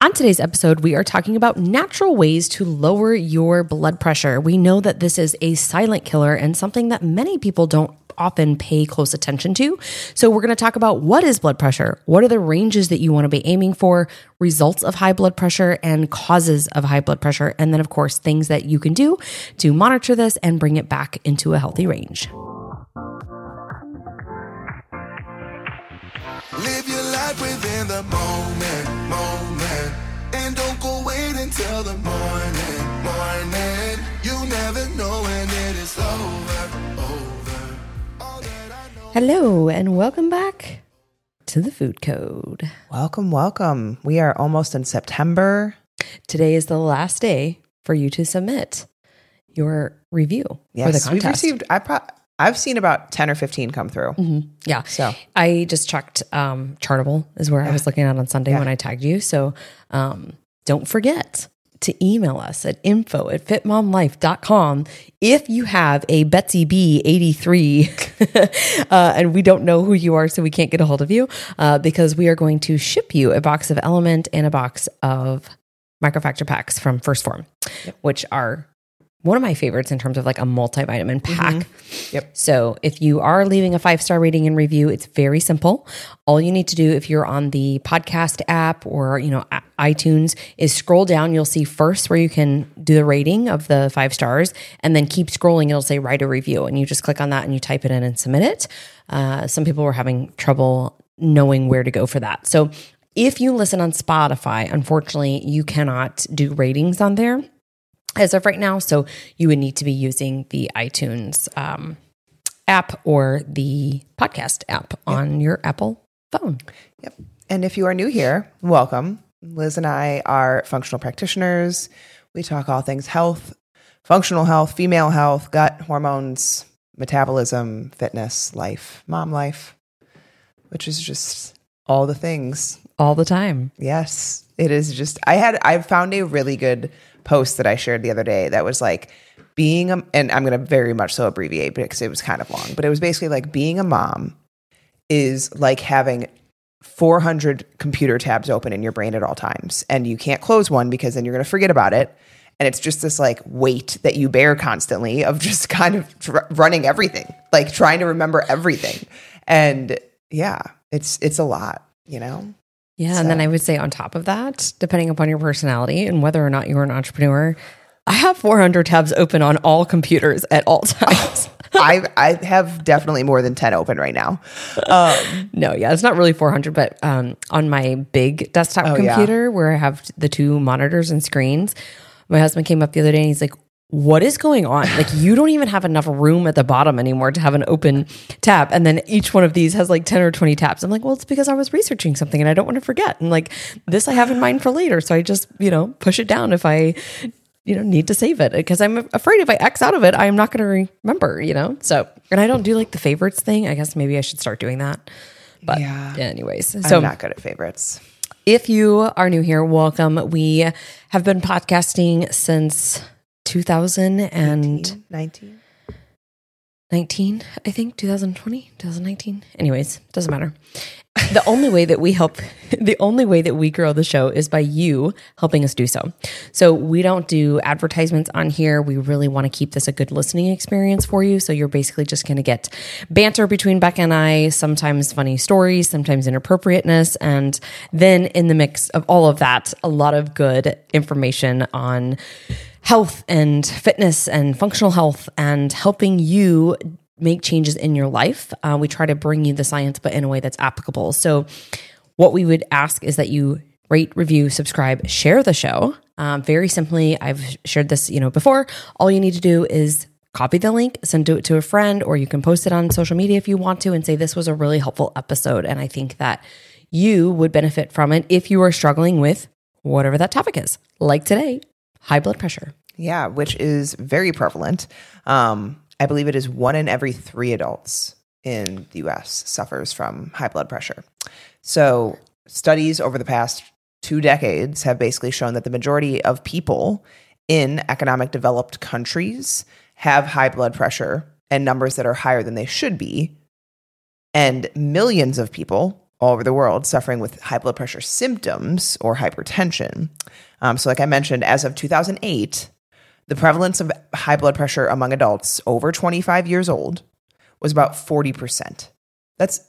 On today's episode, we are talking about natural ways to lower your blood pressure. We know that this is a silent killer and something that many people don't often pay close attention to. So, we're going to talk about what is blood pressure, what are the ranges that you want to be aiming for, results of high blood pressure, and causes of high blood pressure. And then, of course, things that you can do to monitor this and bring it back into a healthy range. Hello, and welcome back to the Food Code. Welcome, welcome. We are almost in September. Today is the last day for you to submit your review for the contest. we've received. I pro- I've seen about ten or fifteen come through. Yeah. So. I just checked um Chartable is where I was looking at on Sunday Yeah. when I tagged you. So um don't forget to email us at info at fitmomlife.com if you have a Betsy B83 uh, and we don't know who you are, so we can't get a hold of you uh, because we are going to ship you a box of LMNT and a box of microfactor packs from First Form, which are one of my favorites in terms of like a multivitamin pack. Yep. So if you are leaving a five star rating and review, it's very simple. All you need to do if you're on the podcast app or you know iTunes is scroll down. You'll see first where you can do the rating of the five stars, and then keep scrolling. It'll say write a review, and you just click on that and you type it in and submit it. Uh, some people were having trouble knowing where to go for that. So if you listen on Spotify, unfortunately, you cannot do ratings on there as of right now. So you would need to be using the iTunes um, app or the podcast app on your Apple phone. Yep. And if you are new here, welcome. Liz and I are functional practitioners. We talk all things health, functional health, female health, gut, hormones, metabolism, fitness, life, mom life, which is just all the things All the time. Yes, it is just I had I found a really good post that I shared the other day that was like being a and I'm going to very much so abbreviate because it was kind of long, but it was basically like being a mom is like having 400 computer tabs open in your brain at all times and you can't close one because then you're going to forget about it. And it's just this like weight that you bear constantly of just kind of tr- running everything like trying to remember everything. And yeah it's it's a lot you know Yeah. And then I would say, on top of that, depending upon your personality and whether or not you're an entrepreneur, I have 400 tabs open on all computers at all times. I I have definitely more than ten open right now. Um, No, yeah, it's not really 400, but um, on my big desktop Oh, yeah. computer where I have the two monitors and screens, my husband came up the other day and he's like, what is going on? Like, you don't even have enough room at the bottom anymore to have an open tab. And then each one of these has like 10 or 20 tabs. I'm like, well, it's because I was researching something and I don't want to forget. And like, this I have in mind for later. So I just, you know, push it down if I, you know, need to save it because I'm afraid if I X out of it, I'm not going to remember, you know? So, and I don't do like the favorites thing. I guess maybe I should start doing that. But Yeah. anyways, I'm so not good at favorites. if you are new here, welcome. We have been podcasting since 2019, 19? I think 2020, 2019. Anyways, doesn't matter. The only way that we help, the only way that we grow the show is by you helping us do so. So we don't do advertisements on here. We really want to keep this a good listening experience for you. So you're basically just going to get banter between Becca and I, sometimes funny stories, sometimes inappropriateness. And then in the mix of all of that, a lot of good information on health and fitness and functional health and helping you make changes in your life. Uh, we try to bring you the science, but in a way that's applicable. So, what we would ask is that you rate, review, subscribe, share the show. Um, very simply, I've shared this, you know, before. All you need to do is copy the link, send it to a friend, or you can post it on social media if you want to, and say this was a really helpful episode. And I think that you would benefit from it if you are struggling with whatever that topic is, like today, high blood pressure. Yeah, which is very prevalent. Um, I believe it is one in every three adults in the US suffers from high blood pressure. So, studies over the past two decades have basically shown that the majority of people in economic developed countries have high blood pressure and numbers that are higher than they should be. And millions of people all over the world suffering with high blood pressure symptoms or hypertension. Um, so, like I mentioned, as of 2008, the prevalence of high blood pressure among adults over 25 years old was about 40%. That's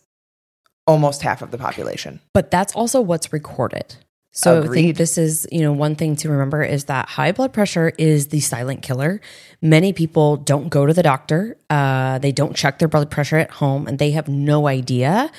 almost half of the population. But that's also what's recorded. So I think this is, you know, one thing to remember is that high blood pressure is the silent killer. Many people don't go to the doctor. Uh, they don't check their blood pressure at home, and they have no idea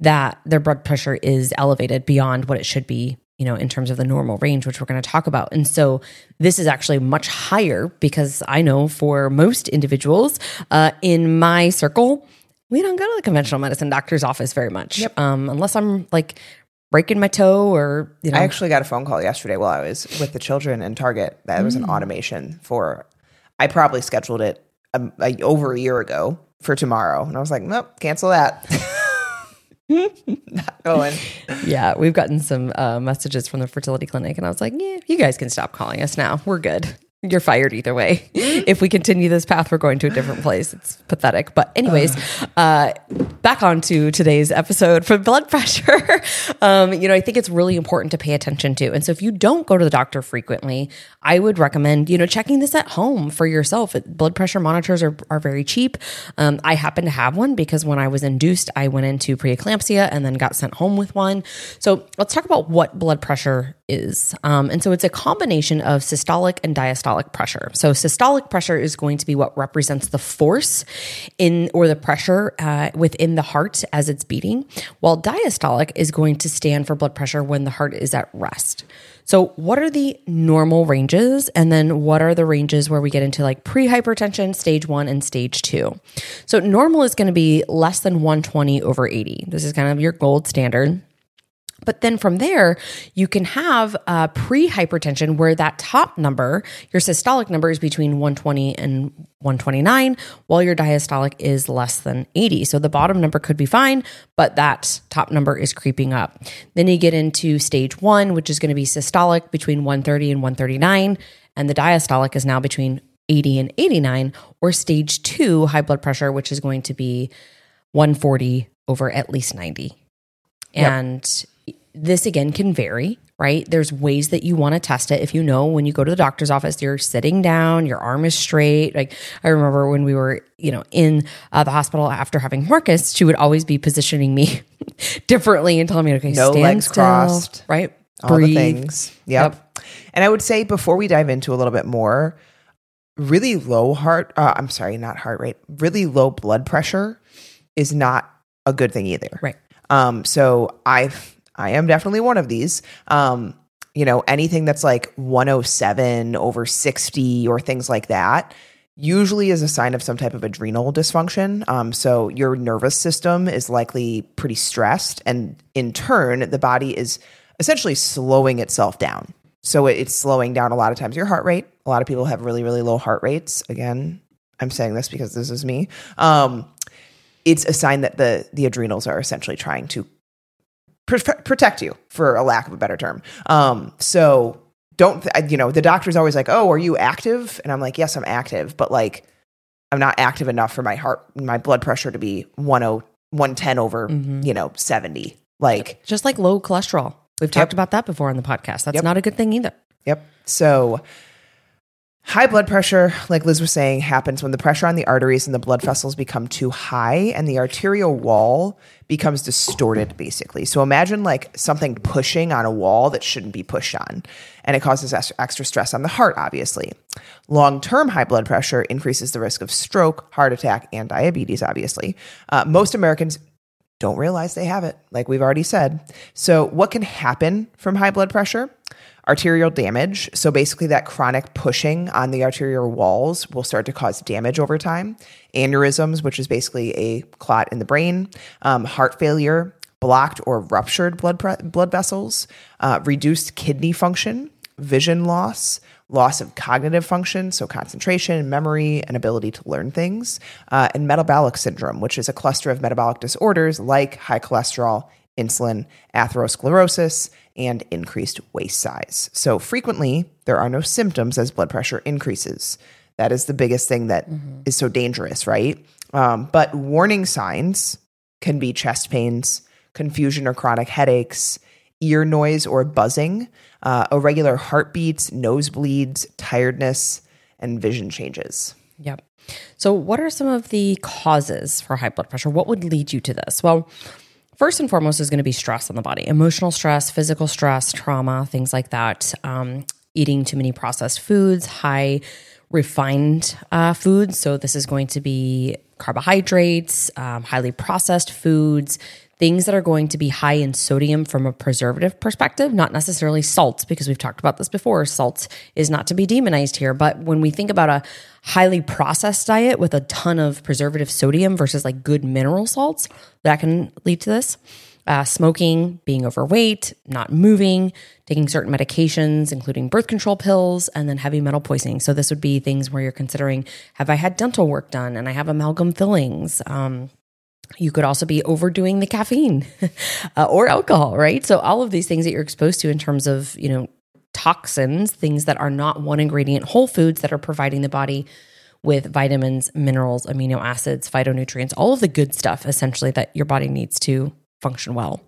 that their blood pressure is elevated beyond what it should be, you know, in terms of the normal range, which we're going to talk about. And so this is actually much higher because I know for most individuals uh, in my circle, we don't go to the conventional medicine doctor's office very much, um, unless I'm like breaking my toe or you know. I actually got a phone call yesterday while I was with the children in Target. That was an automation for, I probably scheduled it um, like over a year ago for tomorrow. And I was like, nope, cancel that. Not going. yeah, we've gotten some uh, messages from the fertility clinic, and I was like, yeah, you guys can stop calling us now. We're good. You're fired either way. if we continue this path, we're going to a different place. It's pathetic. But, anyways, uh, back on to today's episode for blood pressure. um, you know, I think it's really important to pay attention to. And so, if you don't go to the doctor frequently, I would recommend, you know, checking this at home for yourself. Blood pressure monitors are, are very cheap. Um, I happen to have one because when I was induced, I went into preeclampsia and then got sent home with one. So, let's talk about what blood pressure is. Um, and so, it's a combination of systolic and diastolic pressure. So, systolic pressure is going to be what represents the force in or the pressure uh, within the heart as it's beating, while diastolic is going to stand for blood pressure when the heart is at rest. So, what are the normal ranges? And then, what are the ranges where we get into like pre hypertension, stage one, and stage two? So, normal is going to be less than 120 over 80. This is kind of your gold standard. But then from there, you can have uh, pre hypertension where that top number, your systolic number, is between 120 and 129, while your diastolic is less than 80. So the bottom number could be fine, but that top number is creeping up. Then you get into stage one, which is going to be systolic between 130 and 139, and the diastolic is now between 80 and 89, or stage two, high blood pressure, which is going to be 140 over at least 90. And this again can vary, right? There's ways that you want to test it. If you know when you go to the doctor's office, you're sitting down, your arm is straight. Like I remember when we were, you know, in uh, the hospital after having Marcus, she would always be positioning me differently and telling me, okay, No stand legs still, crossed. right? all Breathe. the things. Yep. And I would say before we dive into a little bit more, really low heart, uh, I'm sorry, not heart rate, really low blood pressure is not a good thing either. Right. Um, so I, I am definitely one of these. Um, you know, anything that's like 107 over 60 or things like that usually is a sign of some type of adrenal dysfunction. Um, so your nervous system is likely pretty stressed, and in turn, the body is essentially slowing itself down. So it's slowing down a lot of times your heart rate. A lot of people have really, really low heart rates. Again, I'm saying this because this is me. Um, it's a sign that the the adrenals are essentially trying to pr- protect you, for a lack of a better term. Um, so don't th- you know the doctor's always like, "Oh, are you active?" And I'm like, "Yes, I'm active," but like I'm not active enough for my heart, my blood pressure to be 10, 110 over, you know, 70. Like, Just like low cholesterol. We've talked about that before on the podcast. That's Yep. not a good thing either. Yep. So high blood pressure, like Liz was saying, happens when the pressure on the arteries and the blood vessels become too high and the arterial wall becomes distorted, basically. So imagine like something pushing on a wall that shouldn't be pushed on. And it causes extra stress on the heart, obviously. Long term high blood pressure increases the risk of stroke, heart attack, and diabetes, obviously. Uh, most Americans don't realize they have it, like we've already said. So, what can happen from high blood pressure? Arterial damage. So, basically, that chronic pushing on the arterial walls will start to cause damage over time. Aneurysms, which is basically a clot in the brain, um, heart failure, blocked or ruptured blood, pre- blood vessels, uh, reduced kidney function, vision loss, loss of cognitive function, so concentration, memory, and ability to learn things, uh, and metabolic syndrome, which is a cluster of metabolic disorders like high cholesterol, insulin, atherosclerosis, and increased waist size. So frequently, there are no symptoms as blood pressure increases. That is the biggest thing that is so dangerous, right? Um, but warning signs can be chest pains, confusion or chronic headaches, ear noise or buzzing, uh, irregular heartbeats, nosebleeds, tiredness, and vision changes. Yep. So, what are some of the causes for high blood pressure? What would lead you to this? Well, first and foremost is going to be stress on the body emotional stress, physical stress, trauma, things like that. Um, eating too many processed foods, high refined uh, foods. So, this is going to be carbohydrates, um, highly processed foods, things that are going to be high in sodium from a preservative perspective, not necessarily salt, because we've talked about this before. Salt is not to be demonized here. But when we think about a highly processed diet with a ton of preservative sodium versus like good mineral salts, that can lead to this. Uh, smoking, being overweight, not moving, taking certain medications, including birth control pills, and then heavy metal poisoning. So, this would be things where you're considering have I had dental work done and I have amalgam fillings? Um, you could also be overdoing the caffeine uh, or alcohol, right? So all of these things that you're exposed to in terms of, you know, toxins, things that are not one ingredient whole foods that are providing the body with vitamins, minerals, amino acids, phytonutrients, all of the good stuff essentially that your body needs to function well.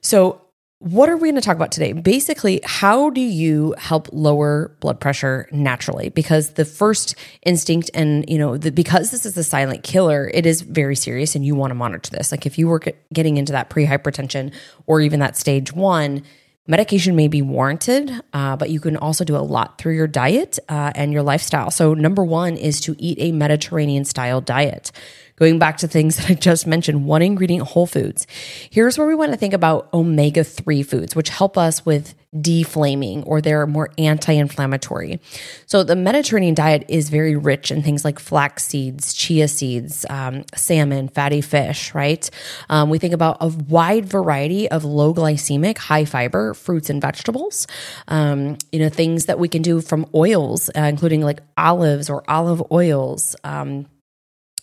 So what are we going to talk about today? Basically, how do you help lower blood pressure naturally? Because the first instinct, and you know, the, because this is a silent killer, it is very serious, and you want to monitor this. Like if you were getting into that pre-hypertension or even that stage one, medication may be warranted, uh, but you can also do a lot through your diet uh, and your lifestyle. So, number one is to eat a Mediterranean style diet going back to things that I just mentioned, one ingredient whole foods. Here's where we want to think about omega 3 foods, which help us with deflaming or they're more anti inflammatory. So, the Mediterranean diet is very rich in things like flax seeds, chia seeds, um, salmon, fatty fish, right? Um, we think about a wide variety of low glycemic, high fiber fruits and vegetables. Um, you know, things that we can do from oils, uh, including like olives or olive oils. Um,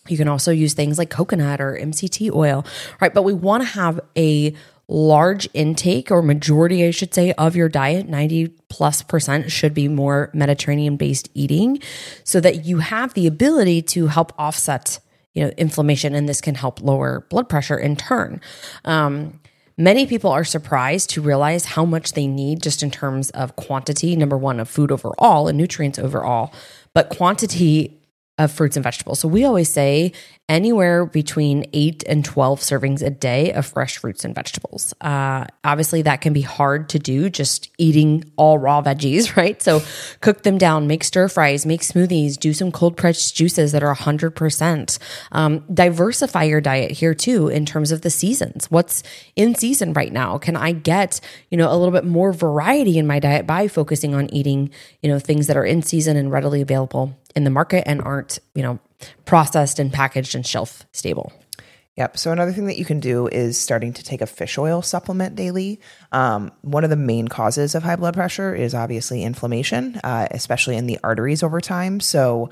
you can also use things like coconut or MCT oil, right? But we want to have a large intake or majority, I should say, of your diet, 90 plus percent should be more Mediterranean based eating so that you have the ability to help offset, you know, inflammation and this can help lower blood pressure in turn. Um, Many people are surprised to realize how much they need just in terms of quantity, number one, of food overall and nutrients overall, but quantity of fruits and vegetables. So we always say anywhere between eight and 12 servings a day of fresh fruits and vegetables. Uh, obviously, that can be hard to do just eating all raw veggies, right? So cook them down, make stir fries, make smoothies, do some cold pressed juices that are 100%. Um, diversify your diet here too in terms of the seasons. What's in season right now? Can I get, you know, a little bit more variety in my diet by focusing on eating, you know, things that are in season and readily available in the market and aren't, you know, processed and packaged and shelf stable. Yep. So another thing that you can do is starting to take a fish oil supplement daily. Um, one of the main causes of high blood pressure is obviously inflammation, uh, especially in the arteries over time. So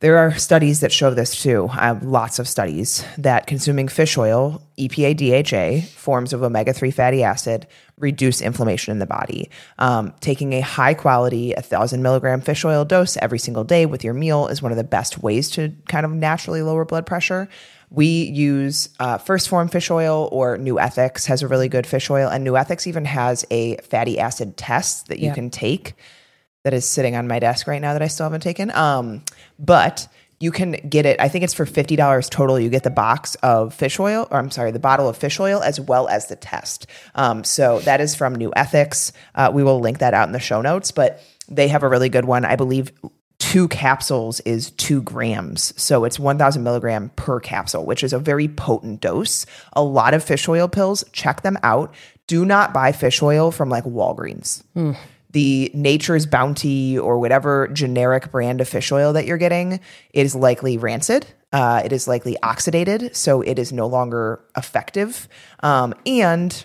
there are studies that show this too. Uh, lots of studies that consuming fish oil, EPA DHA, forms of omega 3 fatty acid, reduce inflammation in the body. Um, taking a high quality, 1,000 milligram fish oil dose every single day with your meal is one of the best ways to kind of naturally lower blood pressure. We use uh, 1st Form fish oil or New Ethics has a really good fish oil, and New Ethics even has a fatty acid test that you can take that is sitting on my desk right now that I still haven't taken. Um, but you can get it. I think it's for fifty dollars total. You get the box of fish oil, or I'm sorry, the bottle of fish oil as well as the test. Um, so that is from New Ethics. Uh, we will link that out in the show notes, but they have a really good one. I believe two capsules is two grams. So it's 1000 milligram per capsule, which is a very potent dose. A lot of fish oil pills, check them out. Do not buy fish oil from like Walgreens the Nature's Bounty or whatever generic brand of fish oil that you're getting is likely rancid. Uh, it is likely oxidated, so it is no longer effective. Um, and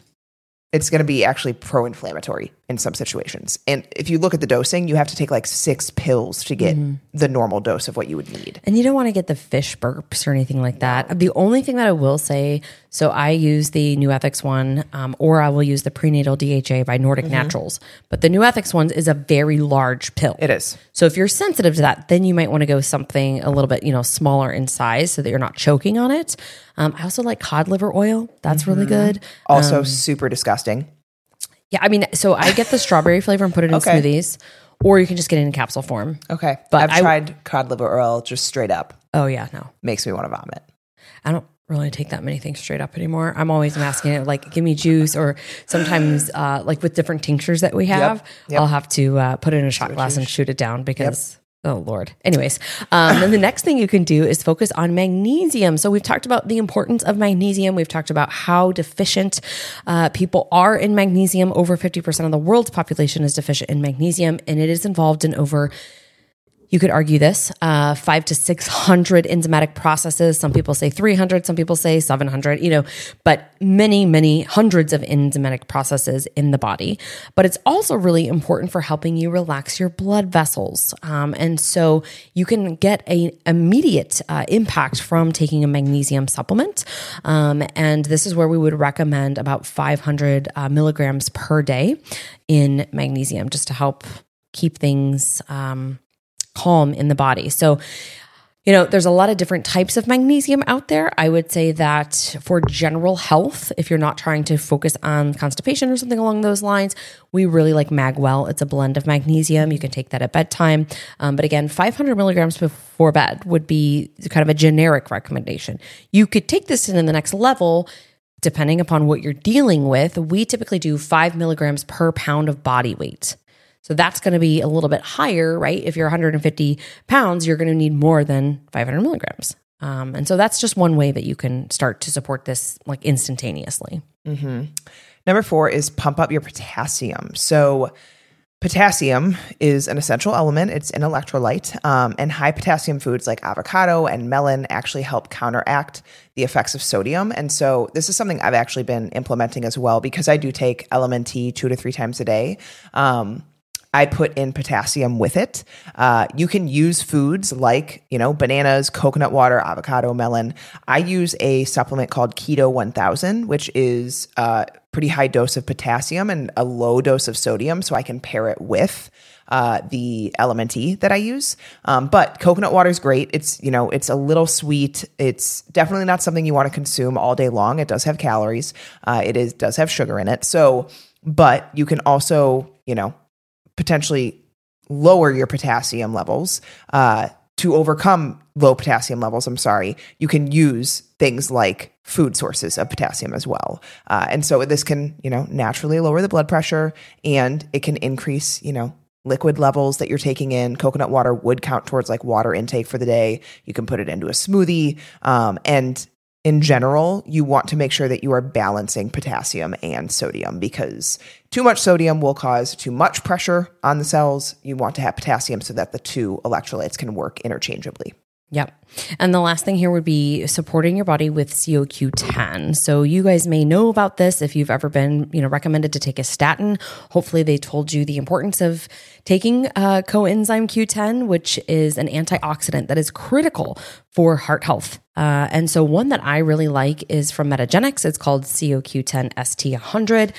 it's going to be actually pro inflammatory in some situations. And if you look at the dosing, you have to take like six pills to get the normal dose of what you would need. And you don't want to get the fish burps or anything like that. The only thing that I will say so I use the New Ethics one, um, or I will use the prenatal DHA by Nordic Naturals. But the New Ethics one is a very large pill. It is. So if you're sensitive to that, then you might want to go something a little bit, you know, smaller in size so that you're not choking on it. Um, I also like cod liver oil. That's really good. Also, Um, super disgusting. Yeah, I mean, so I get the strawberry flavor and put it in Okay. smoothies, or you can just get it in capsule form. Okay, But I've I- tried cod liver oil just straight up. Oh yeah, no, Makes me want to vomit. I don't really take that many things straight up anymore. I'm always asking it like, give me juice, or sometimes uh, like with different tinctures that we have, yep. I'll have to uh, put it in a shot glass and shoot it down because. Oh Lord. Anyways, um, the next thing you can do is focus on magnesium. So we've talked about the importance of magnesium. We've talked about how deficient uh, people are in magnesium. Over fifty percent of the world's population is deficient in magnesium, and it is involved in over you could argue this uh, five to 600 enzymatic processes. Some people say 300, some people say 700, you know, but many, many hundreds of enzymatic processes in the body. But it's also really important for helping you relax your blood vessels. Um, and so you can get an immediate uh, impact from taking a magnesium supplement. Um, and this is where we would recommend about 500 uh, milligrams per day in magnesium just to help keep things. Um, calm in the body. So, you know, there's a lot of different types of magnesium out there. I would say that for general health, if you're not trying to focus on constipation or something along those lines, we really like Magwell. It's a blend of magnesium. You can take that at bedtime. Um, but again, 500 milligrams before bed would be kind of a generic recommendation. You could take this in the next level depending upon what you're dealing with. We typically do five milligrams per pound of body weight. So that's going to be a little bit higher, right? If you're 150 pounds, you're going to need more than 500 milligrams. Um, and so that's just one way that you can start to support this like instantaneously. Number four is pump up your potassium. So, potassium is an essential element, it's an electrolyte, um, and high potassium foods like avocado and melon actually help counteract the effects of sodium. And so, this is something I've actually been implementing as well because I do take LMNT two to three times a day. Um, I put in potassium with it. Uh, you can use foods like, you know, bananas, coconut water, avocado, melon. I use a supplement called Keto 1000, which is a pretty high dose of potassium and a low dose of sodium. So I can pair it with uh, the LMNT that I use. Um, but coconut water is great. It's, you know, it's a little sweet. It's definitely not something you want to consume all day long. It does have calories. Uh, it is does have sugar in it. So, but you can also, you know, potentially lower your potassium levels uh, to overcome low potassium levels. I'm sorry, you can use things like food sources of potassium as well, uh, and so this can you know naturally lower the blood pressure and it can increase you know liquid levels that you're taking in. Coconut water would count towards like water intake for the day. You can put it into a smoothie, um, and in general, you want to make sure that you are balancing potassium and sodium because too much sodium will cause too much pressure on the cells. You want to have potassium so that the two electrolytes can work interchangeably. Yep. And the last thing here would be supporting your body with COQ10. So you guys may know about this if you've ever been, you know, recommended to take a statin. Hopefully they told you the importance of taking uh, coenzyme Q10, which is an antioxidant that is critical for heart health. Uh, and so one that I really like is from Metagenics. It's called COQ10 ST100.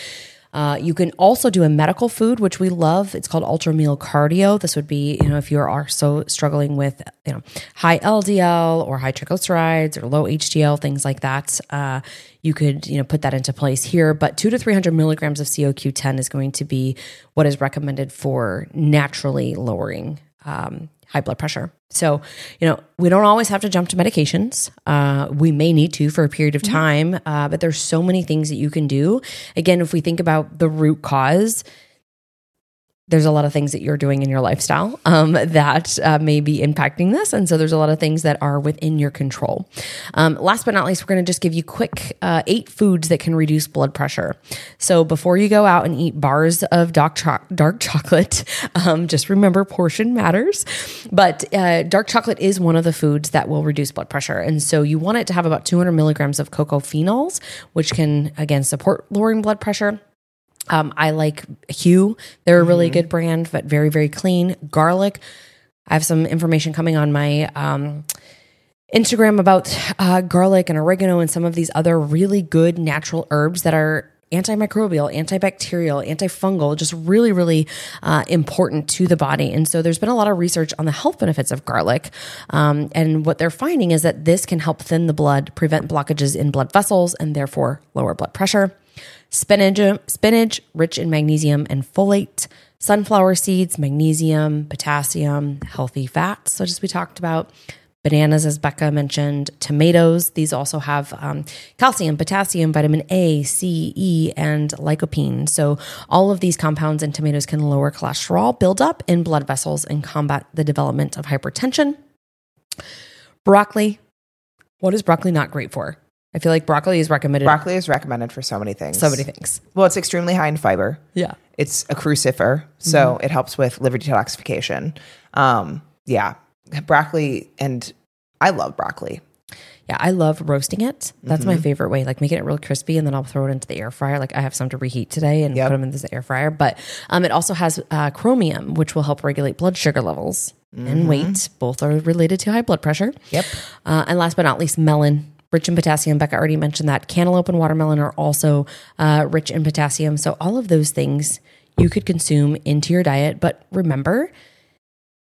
Uh, you can also do a medical food, which we love. It's called Ultra Meal Cardio. This would be, you know, if you are also struggling with, you know, high LDL or high triglycerides or low HDL, things like that. Uh, you could, you know, put that into place here. But two to 300 milligrams of COQ10 is going to be what is recommended for naturally lowering um, high blood pressure. So, you know, we don't always have to jump to medications. Uh, we may need to for a period of time, uh, but there's so many things that you can do. Again, if we think about the root cause, there's a lot of things that you're doing in your lifestyle um, that uh, may be impacting this. And so there's a lot of things that are within your control. Um, last but not least, we're going to just give you quick uh, eight foods that can reduce blood pressure. So before you go out and eat bars of dark, cho- dark chocolate, um, just remember portion matters. But uh, dark chocolate is one of the foods that will reduce blood pressure. And so you want it to have about 200 milligrams of cocoa phenols, which can, again, support lowering blood pressure. Um, I like Hu. They're a really good brand, but very, very clean. Garlic. I have some information coming on my um, Instagram about uh, garlic and oregano and some of these other really good natural herbs that are antimicrobial, antibacterial, antifungal, just really, really uh, important to the body. And so there's been a lot of research on the health benefits of garlic. Um, and what they're finding is that this can help thin the blood, prevent blockages in blood vessels, and therefore lower blood pressure. Spinach, spinach rich in magnesium and folate. Sunflower seeds, magnesium, potassium, healthy fats, such as we talked about bananas, as Becca mentioned, tomatoes. These also have um, calcium, potassium, vitamin A, C, E, and lycopene. So, all of these compounds in tomatoes can lower cholesterol buildup in blood vessels and combat the development of hypertension. Broccoli. What is broccoli not great for? I feel like broccoli is recommended Broccoli is recommended for so many things. so many things. Well, it's extremely high in fiber. Yeah. It's a crucifer, so Mm-hmm. it helps with liver detoxification. Um, yeah, broccoli, and I love broccoli. Yeah, I love roasting it. That's Mm-hmm. my favorite way. Like making it real crispy, and then I'll throw it into the air fryer. Like I have some to reheat today and Yep. put them in the air fryer. But um, it also has uh, chromium, which will help regulate blood sugar levels and weight. Both are related to high blood pressure. Mm-hmm. Yep. Uh, and last but not least, melon. Rich in potassium. Becca already mentioned that. Cantaloupe and watermelon are also uh, rich in potassium. So, all of those things you could consume into your diet. But remember,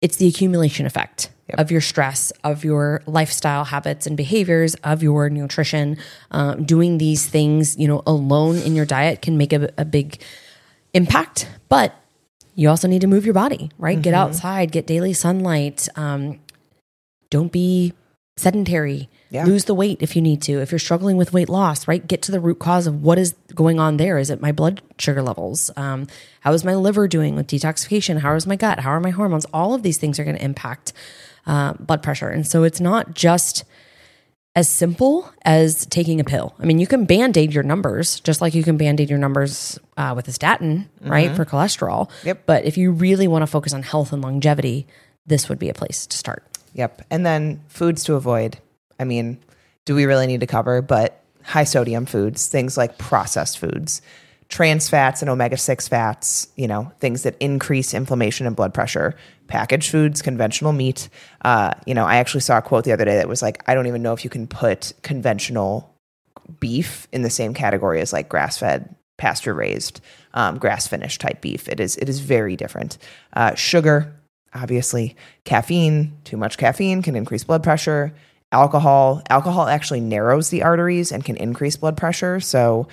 it's the accumulation effect of your stress, of your lifestyle habits and behaviors, of your nutrition. Um, doing these things, you know, alone in your diet can make a, a big impact, but you also need to move your body, right? Get outside, get daily sunlight. Um, don't be sedentary. Yeah. Lose the weight if you need to. If you're struggling with weight loss, right? Get to the root cause of what is going on there. Is it my blood sugar levels? Um, how is my liver doing with detoxification? How is my gut? How are my hormones? All of these things are going to impact uh, blood pressure. And so it's not just as simple as taking a pill. I mean, you can band aid your numbers just like you can band aid your numbers uh, with a statin, right, for cholesterol. Yep. But if you really want to focus on health and longevity, this would be a place to start. Yep. And then foods to avoid. I mean, do we really need to cover? But high sodium foods, things like processed foods, trans fats and omega 6 fats, you know, things that increase inflammation and blood pressure, packaged foods, conventional meat. Uh, you know, I actually saw a quote the other day that was like, I don't even know if you can put conventional beef in the same category as like grass fed, pasture raised, um, grass finished type beef. It is, it is very different. Uh, sugar, obviously caffeine too much caffeine can increase blood pressure alcohol alcohol actually narrows the arteries and can increase blood pressure. So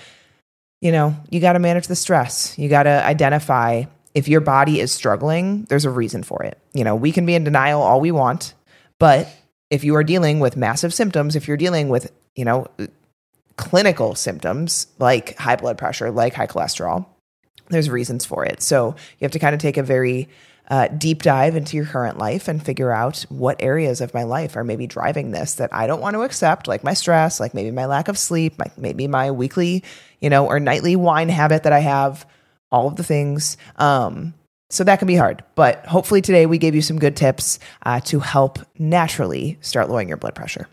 you know you got to manage the stress. You got to identify if your body is struggling there's a reason for it. You know we can be in denial all we want but if you are dealing with massive symptoms if you're dealing with you know clinical symptoms like high blood pressure like high cholesterol there's reasons for it. So you have to kind of take a very uh, deep dive into your current life and figure out what areas of my life are maybe driving this that I don't want to accept, like my stress, like maybe my lack of sleep, like maybe my weekly, you know, or nightly wine habit that I have, all of the things. Um, so that can be hard, but hopefully today we gave you some good tips uh, to help naturally start lowering your blood pressure.